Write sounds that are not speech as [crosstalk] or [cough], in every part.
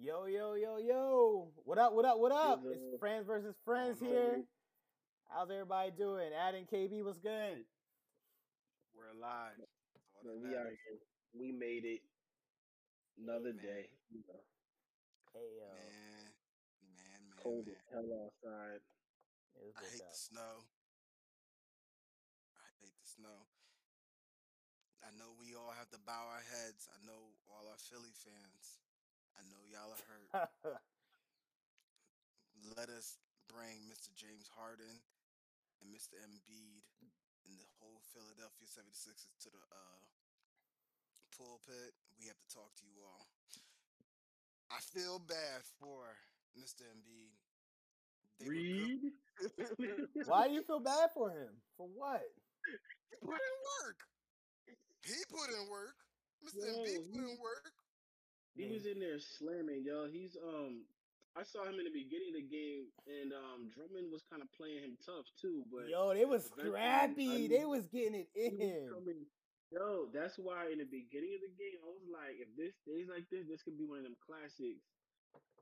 Yo, yo, yo, yo. What up, what up, what up? Yo, It's. Friends versus Friends Oh, no. here. How's everybody doing? Ad and KB, what's good? We're alive. Man, we out matters. here. We made it. Another Man. day. You know, Hey, yo. Man, man, man, cold man. as hell outside. I hate out. the snow. I hate the snow. I know we all have to bow our heads. I know all our Philly fans. I know y'all are hurt. [laughs] Let us bring Mr. James Harden and Mr. Embiid and the whole Philadelphia 76ers to the uh, pulpit. We have to talk to you all. I feel bad for Mr. Embiid. They Read. [laughs] Why do you feel bad for him? For what? He put in work. He put in work. Mr. Yo, Embiid put in work. He was in there slamming, yo. He's um I saw him in the beginning of the game and um Drummond was kind of playing him tough too, but Yo, they was scrappy. I They was getting it in. Yo, that's why in the beginning of the game I was like, if this stays like this, this could be one of them classics,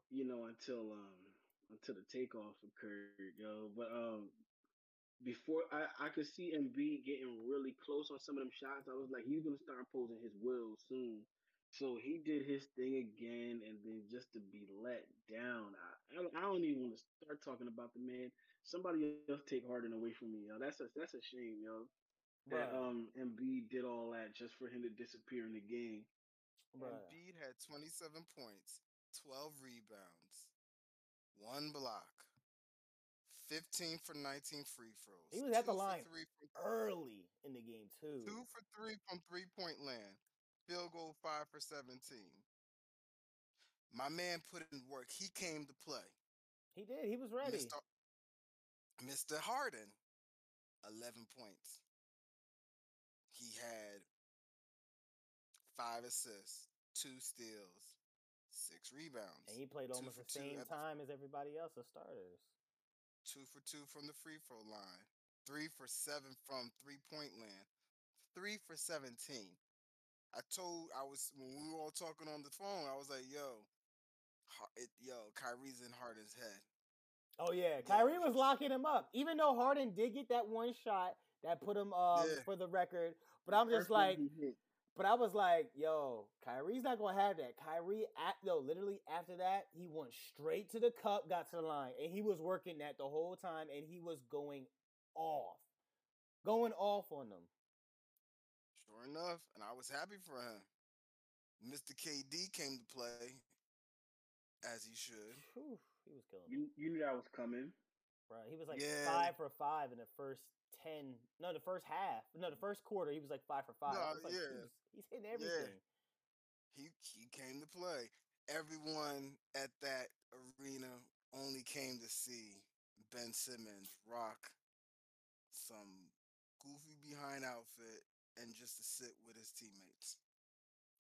you know, until um until the takeoff occurred, yo. But um before I, I could see Embiid getting really close on some of them shots. I was like, he's gonna start imposing his will soon. So he did his thing again, and then just to be let down, I, I, don't- even want to start talking about the man. Somebody else take Harden away from me, yo. That's a that's a shame, yo. That Bruh, um Embiid did all that just for him to disappear in the game. bruh. Embiid had 27 points, 12 rebounds, one block, 15 for 19 free throws. He was at the line Three from, Early in the game, too. two for three from three point land. Field goal five for 17. My man put in work. He came to play. He did. He was ready. Mr. Mr. Harden, 11 points. He had five assists, two steals, six rebounds, And he played almost the same at the- time as everybody else, the starters. two for two from the free throw line, three for seven from three point land, three for 17. I told I was when we were all talking on the phone, I was like, yo, Har- it, yo, Kyrie's in Harden's head. Oh yeah, Kyrie Yeah. was locking him up. Even though Harden did get that one shot that put him um Yeah. for the record, but I'm just First like, but I was like, yo, Kyrie's not gonna have that. Kyrie, at though, literally after that, he went straight to the cup, got to the line, and he was working that the whole time, and he was going off, going off on them. Sure enough, and I was happy for him. Mr. KD came to play as he should. Whew, he was killing. You you knew that was coming. Right. He was like Yeah. five for five in the first ten. No, the first half. No, the first quarter. He was like five for five. No, like, yeah. he's, he's hitting everything. He he came to play. Everyone at that arena only came to see Ben Simmons rock some goofy behind outfit and just to sit with his teammates.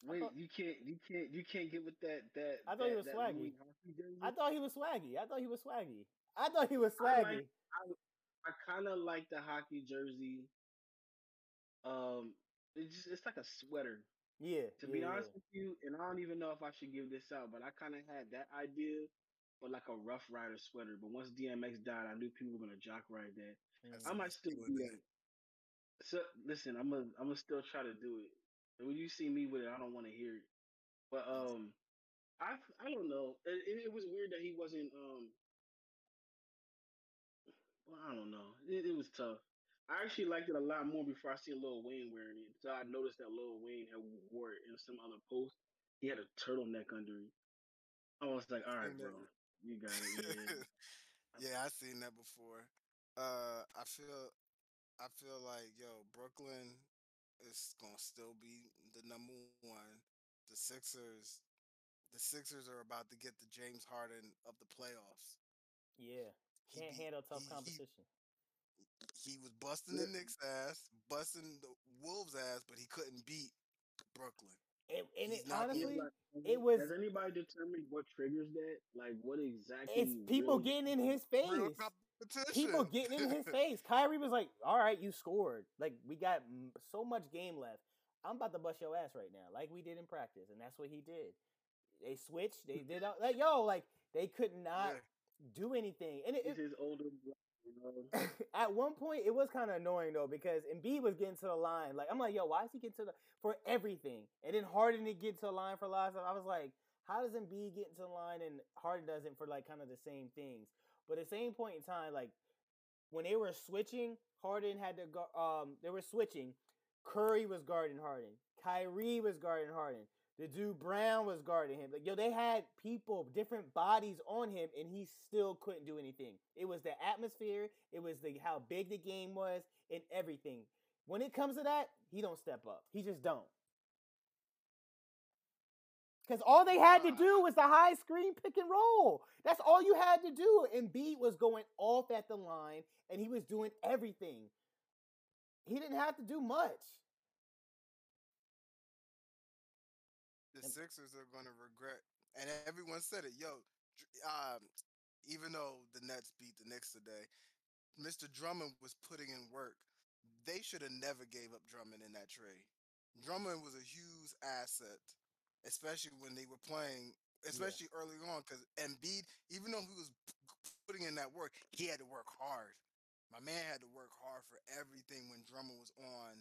Wait, thought- you can't you can't you can't get with that that. I thought he was swaggy. Louis hockey jersey? I thought he was swaggy. I thought he was swaggy. I thought he was I swaggy. like- I kind of like the hockey jersey. Um, it's just it's like a sweater. yeah. To yeah, be yeah. honest with you, and I don't even know if I should give this out, but I kind of had that idea, but like a Rough Rider sweater. But once DMX died, I knew people were gonna jock ride that. Mm. I might still do that. So listen, I'm gonna I'm gonna still try to do it. And when you see me with it, I don't want to hear it. But um, I I don't know. It, it, it was weird that he wasn't um. Well, I don't know. It, it was tough. I actually liked it a lot more before I seen Lil Wayne wearing it. So I noticed that Lil Wayne had wore it in some other post. He had a turtleneck under it. I was like, all right, bro, you got it. Yeah. [laughs] yeah, I seen that before. Uh, I feel, I feel like yo, Brooklyn is gonna still be the number one. The Sixers, the Sixers are about to get the James Harden of the playoffs. Yeah. He Can't beat- handle tough he- he- competition. He was busting the Knicks ass, busting the Wolves ass, but he couldn't beat Brooklyn. And, and it, honestly, like, it was- Has anybody determined what triggers that? Like, what exactly? it's people really- getting in his face. Competition. People getting in his [laughs] face. Kyrie was like, "All right, you scored. Like we got m- so much game left. I'm about to bust your ass right now, like we did in practice, and that's what he did. they switched. They did all- like yo, like they could not Yeah. do anything. And it, He's it- his older brother, you know. [laughs] at one point it was kind of annoying though because Embiid was getting to the line. Like I'm like, yo, why is he getting to the for everything? And then Harden didn't get to the line for a lot of stuff. I was like, how does Embiid get into the line and Harden doesn't for like kind of the same things? But at the same point in time, like when they were switching, Harden had to go. Um, they were switching. Curry was guarding Harden. Kyrie was guarding Harden. The dude Brown was guarding him. Like yo, they had people, different bodies on him, and he still couldn't do anything. It was the atmosphere. It was the how big the game was, and everything. When it comes to that, he don't step up. He just don't. Because all they had to do was the high screen pick and roll. That's all you had to do. And Embiid was going off at the line, and he was doing everything. He didn't have to do much. the And- Sixers are going to regret. And everyone said it, yo. Um, even though the Nets beat the Knicks today, Mr. Drummond was putting in work. They should have never gave up Drummond in that trade. Drummond was a huge asset, especially when they were playing, especially early on, because Embiid, even though he was putting in that work, he had to work hard. My man had to work hard for everything when Drummond was on.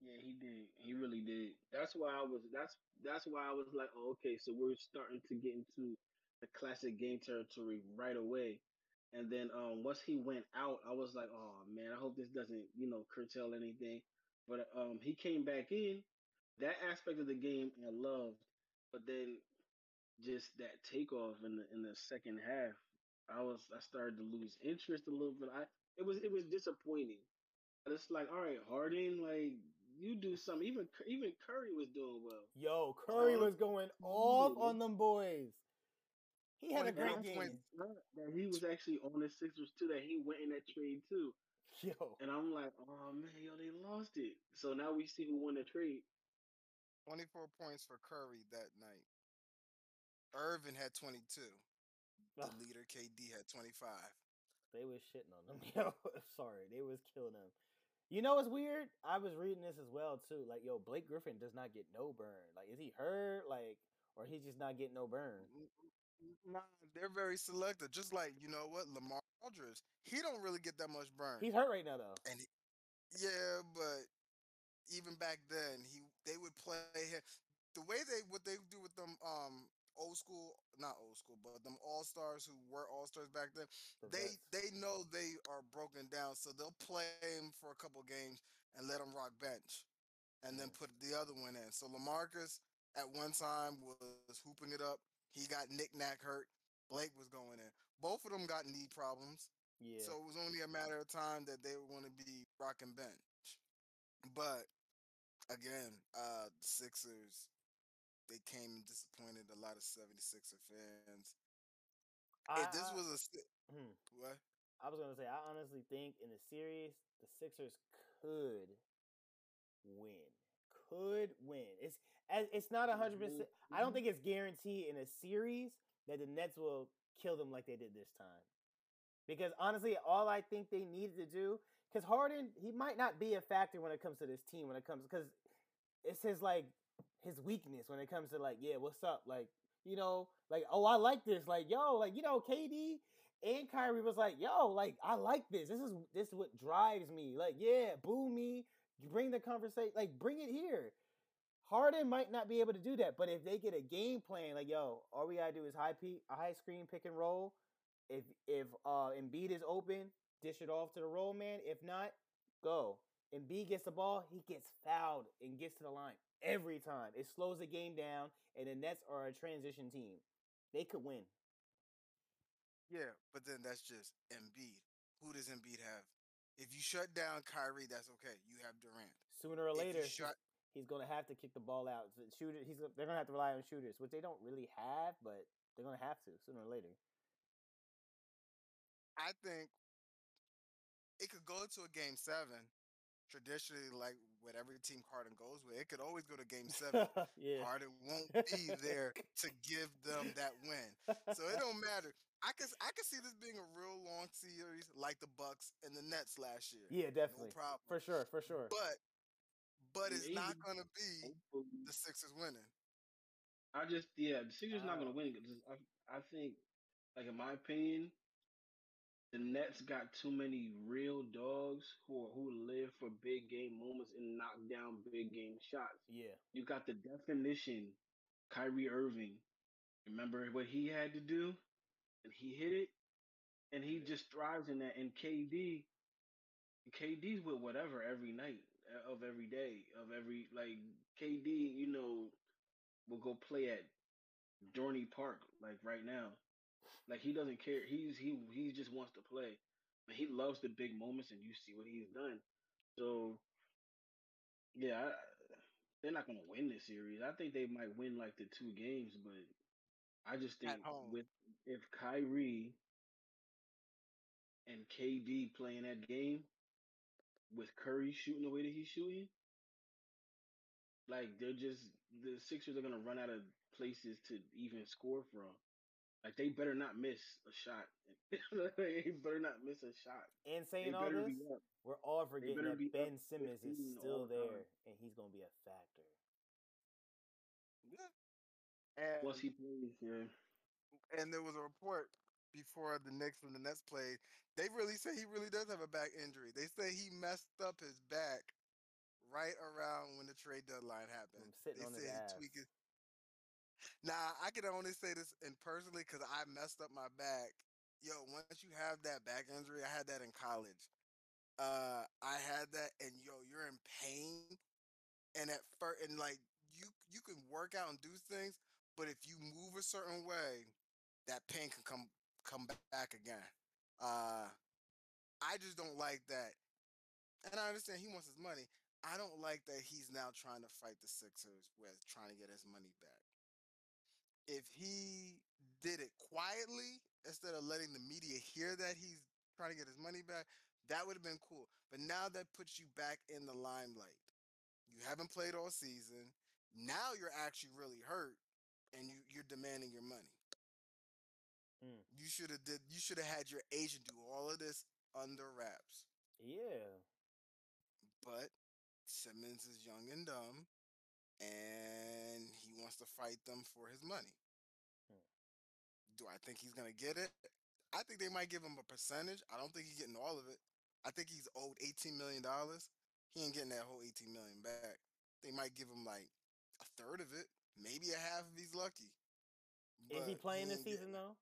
Yeah, he did. He really did. That's why I was. That's that's why I was like, oh, okay, so we're starting to get into the classic game territory right away. And then um, once he went out, I was like, oh man, I hope this doesn't you know curtail anything. But um, he came back in. That aspect of the game I loved, but then just that takeoff in the in the second half, I was I started to lose interest a little bit. I it was it was disappointing. But It's like, all right, Harden, like you do something. Even even Curry was doing well. Yo, Curry Uh, was going off yeah. on them boys. He had a great game. That he was actually on the Sixers too. That he went in that trade too. [laughs] Yo, And I'm like, oh man, yo, they lost it. So now we see who won the trade. 24 points for Curry that night. Irving had 22. The leader KD had 25. they was shitting on them. [laughs] Yo, sorry, they was killing them. You know what's weird? I was reading this as well too. Like, yo, Blake Griffin does not get no burn. Like, is he hurt? Like, or he's just not getting no burn? Nah, they're very selective. Just like you know what, Lamar Aldridge, he don't really get that much burn. He's hurt right now though. and he, yeah, but even back then, he they would play him the way they what they do with them um old school, not old school, but them all stars who were all stars back then. for they they know they are broken down, so they'll play him for a couple games and let him rock bench, and then Mm. put the other one in. So Lamarcus at one time was hooping it up. He got knick-knack hurt. Blake was going in. Both of them got knee problems, yeah. so it was only a matter of time that they were going to be rocking bench. But again, uh, the Sixers they came and disappointed a lot of 76er fans. if this I- was a Hmm. what? I was gonna say, I honestly think in the series, the Sixers could win. Could win. It's as it's not a hundred percent. I don't think it's guaranteed in a series that the Nets will kill them like they did this time. Because honestly, all I think they needed to do, because Harden, he might not be a factor when it comes to this team. When it comes, because it's his like his weakness when it comes to like, yeah, what's up? Like, you know, like, oh, I like this. Like, yo, like, you know, KD and Kyrie was like, yo, like, I like this. This is this is what drives me. Like, yeah, boo me. Bring the conversation, like, bring it here. Harden might not be able to do that, but if they get a game plan, like, yo, all we gotta do is high peak, a high screen pick and roll. If if uh Embiid is open, dish it off to the roll man. If not, go. Embiid gets the ball, he gets fouled and gets to the line every time. It slows the game down, and the Nets are a transition team. They could win. Yeah, but then that's just Embiid. Who does Embiid have? If you shut down Kyrie, that's okay. You have Durant. Sooner or later, he's- shut- he's, going to have to kick the ball out. Shooter, he's they're going to have to rely on shooters, which they don't really have, but they're going to have to sooner or later. I think it could go to a game seven. Traditionally, like what every team Harden goes with, it could always go to game seven. [laughs] yeah. Harden won't be [laughs] there to give them that win. So it don't matter. I can I can see this being a real long series like the Bucks and the Nets last year. Yeah, definitely. No problem. For sure, for sure. But but it's not gonna be the Sixers winning. I just yeah, the Sixers not gonna win I I think like in my opinion, the Nets got too many real dogs who are, who live for big game moments and knock down big game shots. Yeah. You got the definition, Kyrie Irving. Remember what he had to do, and he hit it, and he just thrives in that. And KD, KD's with whatever every night uh, of every day of every like KD, you know, will go play at Dorney Park like right now. Like he doesn't care. He's he he just wants to play. But he loves the big moments, and you see what he's done. So yeah, I, they're not gonna win this series. I think they might win like the two games, but I just think with if Kyrie and KD playing that game with Curry shooting the way that he's shooting, like they're just the Sixers are gonna run out of places to even score from. Like they better not miss a shot. [laughs] they better not miss a shot. And They saying all this, we're all forgetting that be up Ben Simmons is still all the time. there, and he's gonna be a factor. Yeah. And Once he plays, yeah. and there was a report before the Knicks and the Nets played. They really say he really does have a back injury. They say he messed up his back right around when the trade deadline happened. I'm sitting they on his said he ass. tweaked it. Now I can only say this in personally because I messed up my back. Yo, once you have that back injury, I had that in college. Uh, I had that, and yo, you're in pain, and at first, and like you, you can work out and do things, but if you move a certain way, that pain can come come back again. Uh, I just don't like that, and I understand he wants his money. I don't like that he's now trying to fight the Sixers with trying to get his money back. If he did it quietly instead of letting the media hear that he's trying to get his money back, that would have been cool. But now that puts you back in the limelight. You haven't played all season. Now you're actually really hurt, and you, you're demanding your money. Mm. You should have did. You should have had your agent do all of this under wraps. Yeah. But Simmons is young and dumb, and he wants to fight them for his money. Hmm. Do I think he's gonna get it? I think they might give him a percentage. I don't think he's getting all of it. I think he's owed eighteen million dollars. He ain't getting that whole eighteen million back. They might give him like a third of it, maybe a half if he's lucky. Is he But playing this season though?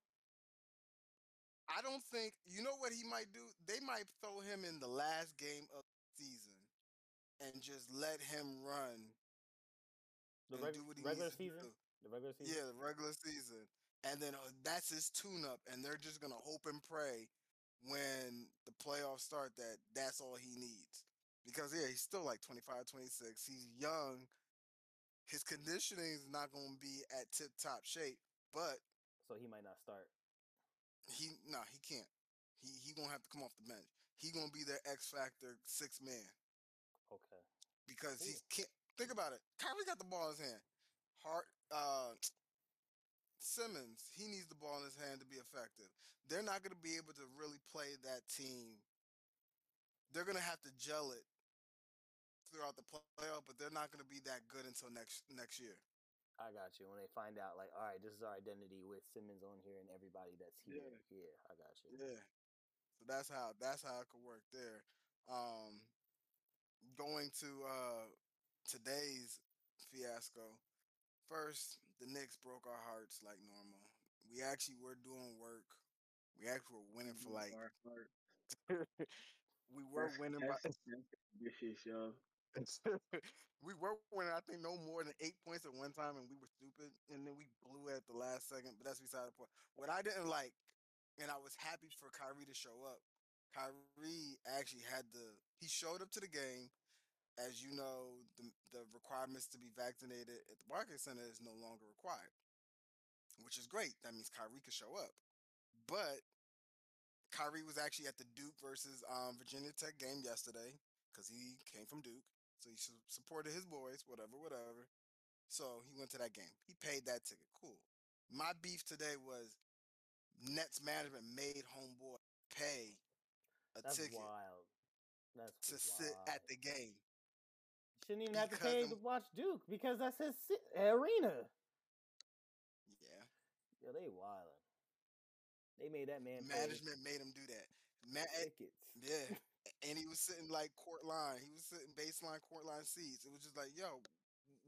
I don't think you know what he might do. They might throw him in the last game of the season and just let him run The reg- do what he regular to season. do. The regular season. Yeah, the regular season, and then uh, that's his tune-up, and they're just gonna hope and pray when the playoffs start that that's all he needs. Because yeah, he's still like 25, 26. He's young. His conditioning is not gonna be at tip-top shape, but So he might not start. he no, he can't. He he gonna have to come off the bench. He gonna be their X factor six man Okay. because he can't. Think about it. Kyrie got the ball in his hand. Hart, uh, Simmons, he needs the ball in his hand to be effective. They're not gonna be able to really play that team. They're gonna have to gel it throughout the playoff, but they're not gonna be that good until next next year. I got you. When they find out, like, all right, this is our identity with Simmons on here and everybody that's here. Yeah. Yeah, I got you. Yeah. So that's how that's how it could work there. Um going to uh today's fiasco. First, the Knicks broke our hearts like normal. We actually were doing work. We actually were winning for like [laughs] we were winning by that's- that's vicious, yo. we were winning, I think, no more than eight points at one time, and we were stupid, and then we blew it at the last second. But that's beside the point. What I didn't like, and I was happy for Kyrie to show up. Kyrie actually had the he showed up to the game. As you know, the the requirements to be vaccinated at the Barclays Center is no longer required, which is great. That means Kyrie could show up. But Kyrie was actually at the Duke versus um, Virginia Tech game yesterday because he came from Duke. So he su- supported his boys, whatever, whatever. So he went to that game. He paid that ticket. Cool. My beef today was Nets management made homeboy pay a That's ticket wild. That's to wild. sit at the game shouldn't even have to pay to watch Duke because that's his arena. Yeah. Yo, they wildin'. They made that man. Management pay. made him do that. Ma- eh, Tickets. Yeah. [laughs] and he was sitting like court line. He was sitting baseline court line seats. It was just like, yo,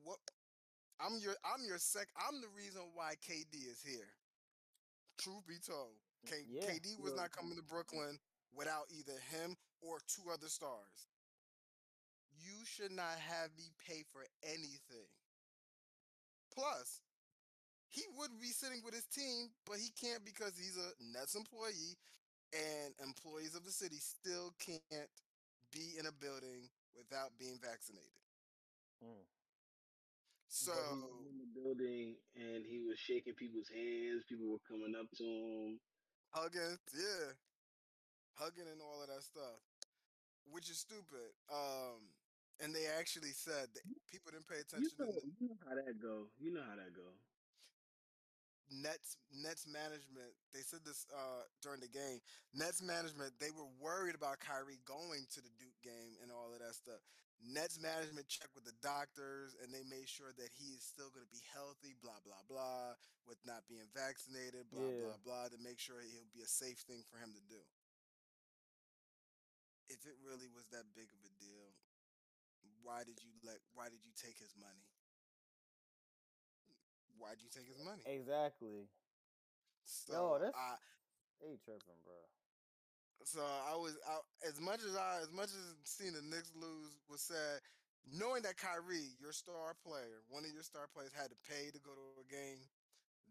what? I'm your, I'm your sec. I'm the reason why KD is here. Truth be told, mm, K- yeah, KD was not coming to Brooklyn without either him or two other stars. You should not have me pay for anything. Plus, he would be sitting with his team, but he can't because he's a Nets employee, and employees of the city still can't be in a building without being vaccinated. Mm. So in the building and he was shaking people's hands. People were coming up to him. hugging, yeah, hugging and all of that stuff, which is stupid. Um, and they actually said that people didn't pay You attention. know, to you know how that go. You know how that go. Nets Nets management, they said this uh during the game. Nets management, they were worried about Kyrie going to the Duke game and all of that stuff. Nets management checked with the doctors and they made sure that he is still going to be healthy, blah blah blah, with not being vaccinated, blah Yeah. blah blah, to make sure it'll be a safe thing for him to do. If it really was that big of a deal, why did you let why did you take his money? Why did you take his money? Exactly. So that's- I, They tripping, bro. So I was I, as much as I as much as seeing the Knicks lose was sad, knowing that Kyrie, your star player, one of your star players, had to pay to go to a game.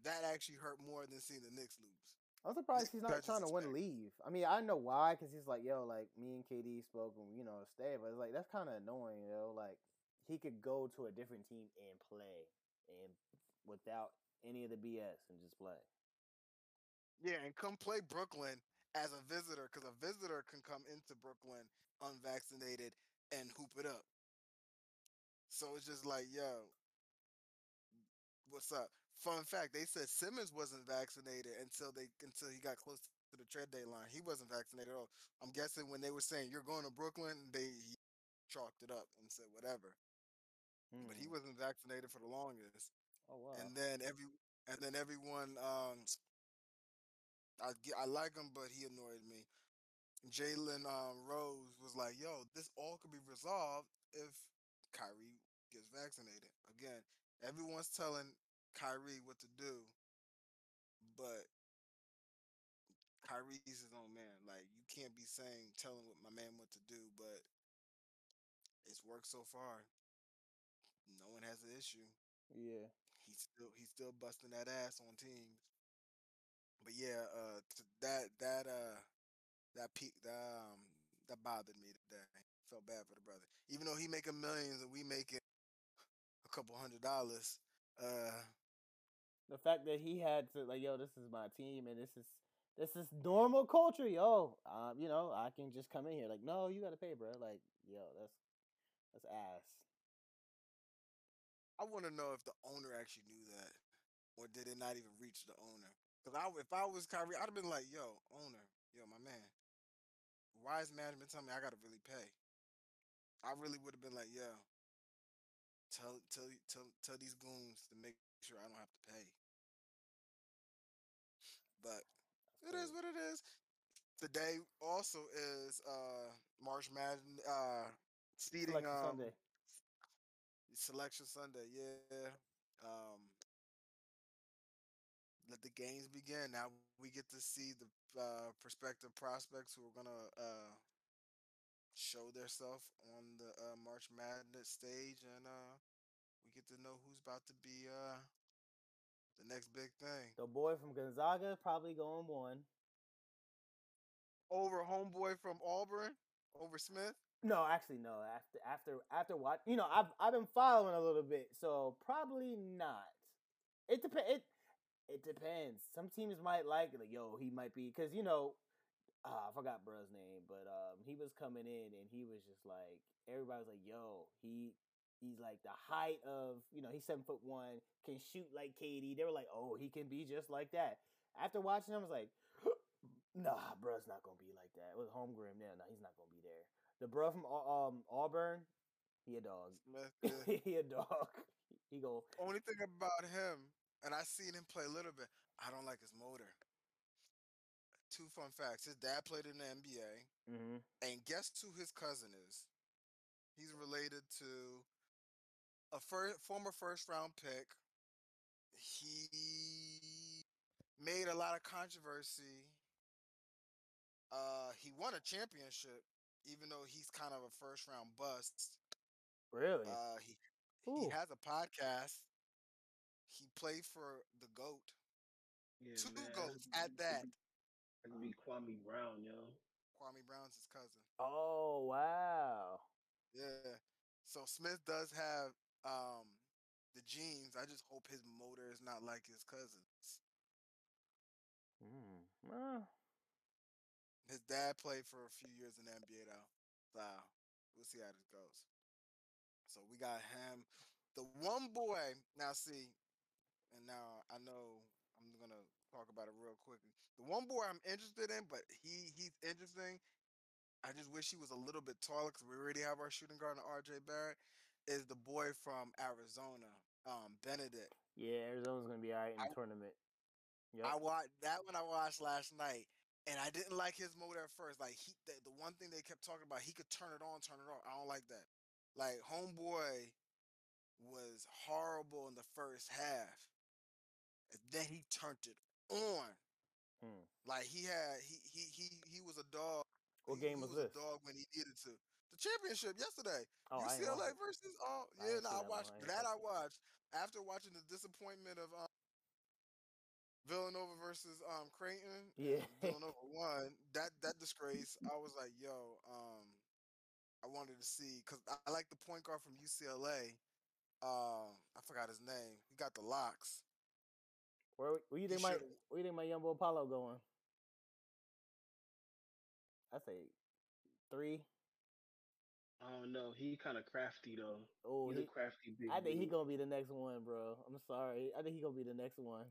That actually hurt more than seeing the Knicks lose. I'm surprised he's not That's trying to win leave. I mean, I know why, because he's like, yo, like me and KD spoke and you know stay, but it's like that's kind of annoying, you know. Like he could go to a different team and play, and without any of the BS and just play. Yeah, and come play Brooklyn as a visitor, because a visitor can come into Brooklyn unvaccinated and hoop it up. So it's just like, yo, what's up? Fun fact: They said Simmons wasn't vaccinated until they until he got close to the trade deadline. He wasn't vaccinated at all. I'm guessing when they were saying you're going to Brooklyn, they he chalked it up and said whatever. But he Hmm. wasn't vaccinated for the longest. Oh wow. And then every and then everyone um I I like him, but he annoyed me. Jalen um, Rose was like, "Yo, this all could be resolved if Kyrie gets vaccinated." Again, everyone's telling Kyrie what to do, but Kyrie's his own man. Like you can't be saying telling what my man what to do, but it's worked so far. No one has an issue yeah. he's still he's still busting that ass on teams. But yeah, uh, that that uh that peak that um that bothered me today. Felt bad for the brother, even though he making millions and we making a couple hundred dollars. Uh, The fact that he had to like, yo, this is my team and this is this is normal culture, yo. Um, you know, I can just come in here like, no, you gotta pay, bro. Like, yo, that's that's ass. I want to know if the owner actually knew that, or did it not even reach the owner? Because I, if I was Kyrie, I'd have been like, "Yo, owner, yo, my man, why is management telling me I gotta really pay?" I really would have been like, "Yo, tell tell tell tell these goons to make sure I don't have to pay." But it is what it is. Today also is uh March Madness uh seeding Selection um Sunday. Selection Sunday, yeah. Um, let the games begin. Now we get to see the uh, prospective prospects who are gonna uh, show their self on the uh, March Madness stage, and uh, we get to know who's about to be uh, the next big thing. The boy from Gonzaga probably going one. Over homeboy from Auburn, over Smith. No, actually, no. After after after what you know, I've I've been following a little bit, so probably not. It depends. It it depends. Some teams might like like yo, he might be because you know, uh, I forgot bro's name, but um, he was coming in and he was just like everybody was like, yo, he he's like the height of you know he's seven foot one, can shoot like KD. They were like, oh, he can be just like that. After watching him, I was like, [gasps] nah, bro's not gonna be like that. It was Holmgren. Yeah, no, he's not gonna be there. The bro from um Auburn, he a dog. [laughs] He a dog. [laughs] He go. Only thing about him, and I seen him play a little bit. I don't like his motor. two fun facts. His dad played in the NBA, Mm-hmm. and guess who his cousin is? He's related to a fir- former first round pick. He made a lot of controversy. Uh, he won a championship, even though he's kind of a first round bust. Really? Uh, he Ooh. he has a podcast. He played for the goat. Yeah, Two man, goats at that. That could be Kwame Brown, yo. Kwame Brown's his cousin. oh wow. Yeah. So Smith does have um the genes. I just hope his motor is not like his cousin's. Mm. Uh, His dad played for a few years in the NBA though. So we'll see how this goes. So we got him. The one boy, now see, and now I know I'm gonna talk about it real quickly. The one boy I'm interested in, but he he's interesting. I just wish he was a little bit taller because we already have our shooting guard, RJ Barrett. Is the boy from Arizona, um, Bennedict. yeah, Arizona's gonna be alright in the I- tournament. Yep. I watched that one I watched last night, and I didn't like his motor at first. Like he, the, the one thing they kept talking about, he could turn it on, turn it off. I don't like that. Like homeboy was horrible in the first half, and then he turned it on. Hmm. Like he had, he he he he was a dog. What game he was was this? a dog when he needed to. Championship yesterday. Oh, UCLA versus oh yeah, no, see I watched I that. I watched after watching the disappointment of um, Villanova versus um Creighton. [laughs] Yeah. Villanova won. That that disgrace. I was like, yo, um, I wanted to see because I, I like the point guard from UCLA. Uh, I forgot his name. He got the locks. Where, where you think my where you think my young boy Paolo going? I say three. I don't know. He kind of crafty though. Oh, He's he, a crafty big. I think he gonna be the next one, bro. I'm sorry. I think he gonna be the next one.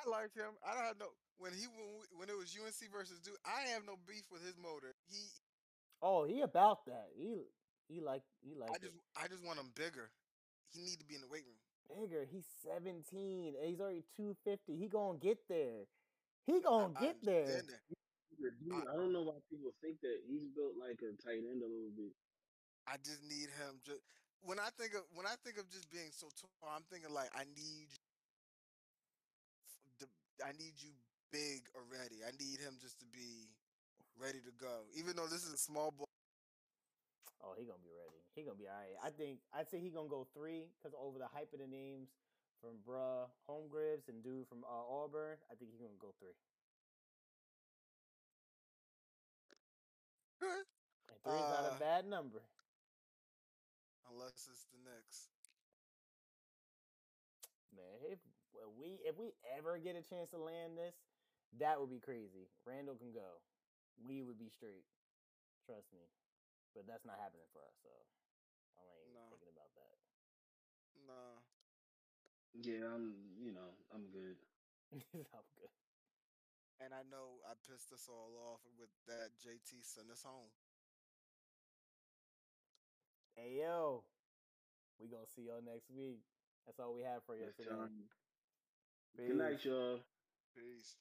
I like him. I don't have no when he when, we, when it was UNC versus Duke. I have no beef with his motor. He Oh, he about that. He he like he like I it. just I just want him bigger. He need to be in the weight room. bigger. He's 17 and he's already 250. He gonna get there. He gonna I get there. Understand that. He's a dude. I don't know why people think that he's built like a tight end a little bit. I just need him. Just when I think of when I think of just being so tall, I'm thinking like I need the I need you big already. I need him just to be ready to go. Even though this is a small ball. Oh, he gonna be ready. He gonna be all right. I think I'd say he gonna go three because over the hype of the names from bruh Holmgren and dude from uh, Auburn, I think he gonna go three. Good. And three's not Uh, a bad number. Unless it's the Knicks. Man, if we if we ever get a chance to land this, that would be crazy. Randle can go. We would be straight. Trust me. But that's not happening for us, so I ain't No. thinking about that. Nah. Yeah, I'm. You know, I'm good. [laughs] I'm good. And I know I pissed us all off with that JT send us home. Hey yo, we gonna see y'all next week. That's all we have for you Yes, today. John. Good night, y'all. Peace.